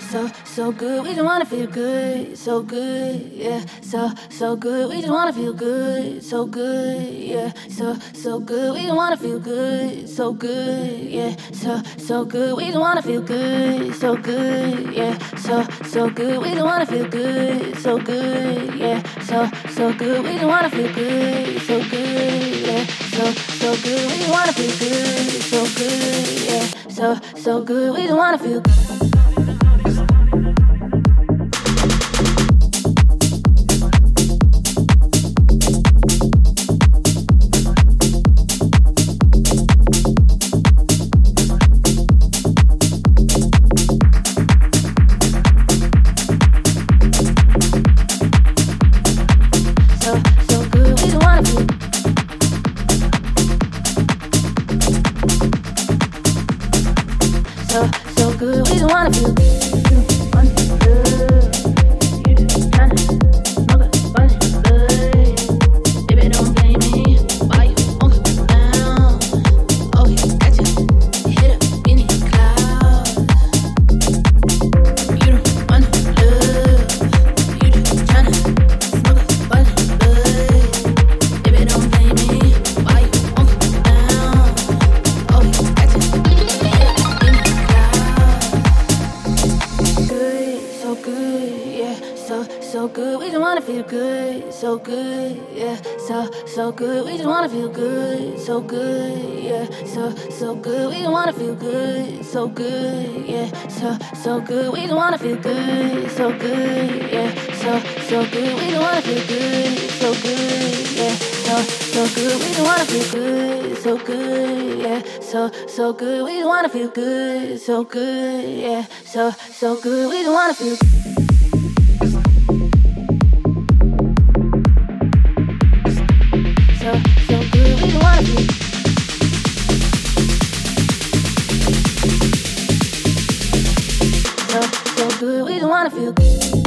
so so good. We just wanna feel good, so good, yeah. So so good. We just wanna feel good, so good, yeah. So so good. We just wanna feel good, so good, yeah. So so good. We just wanna feel good, so good, yeah. So so good. We just wanna feel good, so good, yeah. So so good. We just wanna feel good, so good, yeah. So so good. We just wanna feel good, so good, yeah. So so good. We just wanna feel good. So good, yeah, so so good. We just wanna feel good, so good, yeah, so so good. We just want to feel good, so good. Yeah. So so good, we just wanna feel good, so good, yeah, so so good. We just wanna feel good, so good, yeah, so so good. We just wanna feel good, so good, yeah, so so good. We don't wanna feel good, so good. Yeah, so so good. We just wanna feel. Good, so gotta feel good.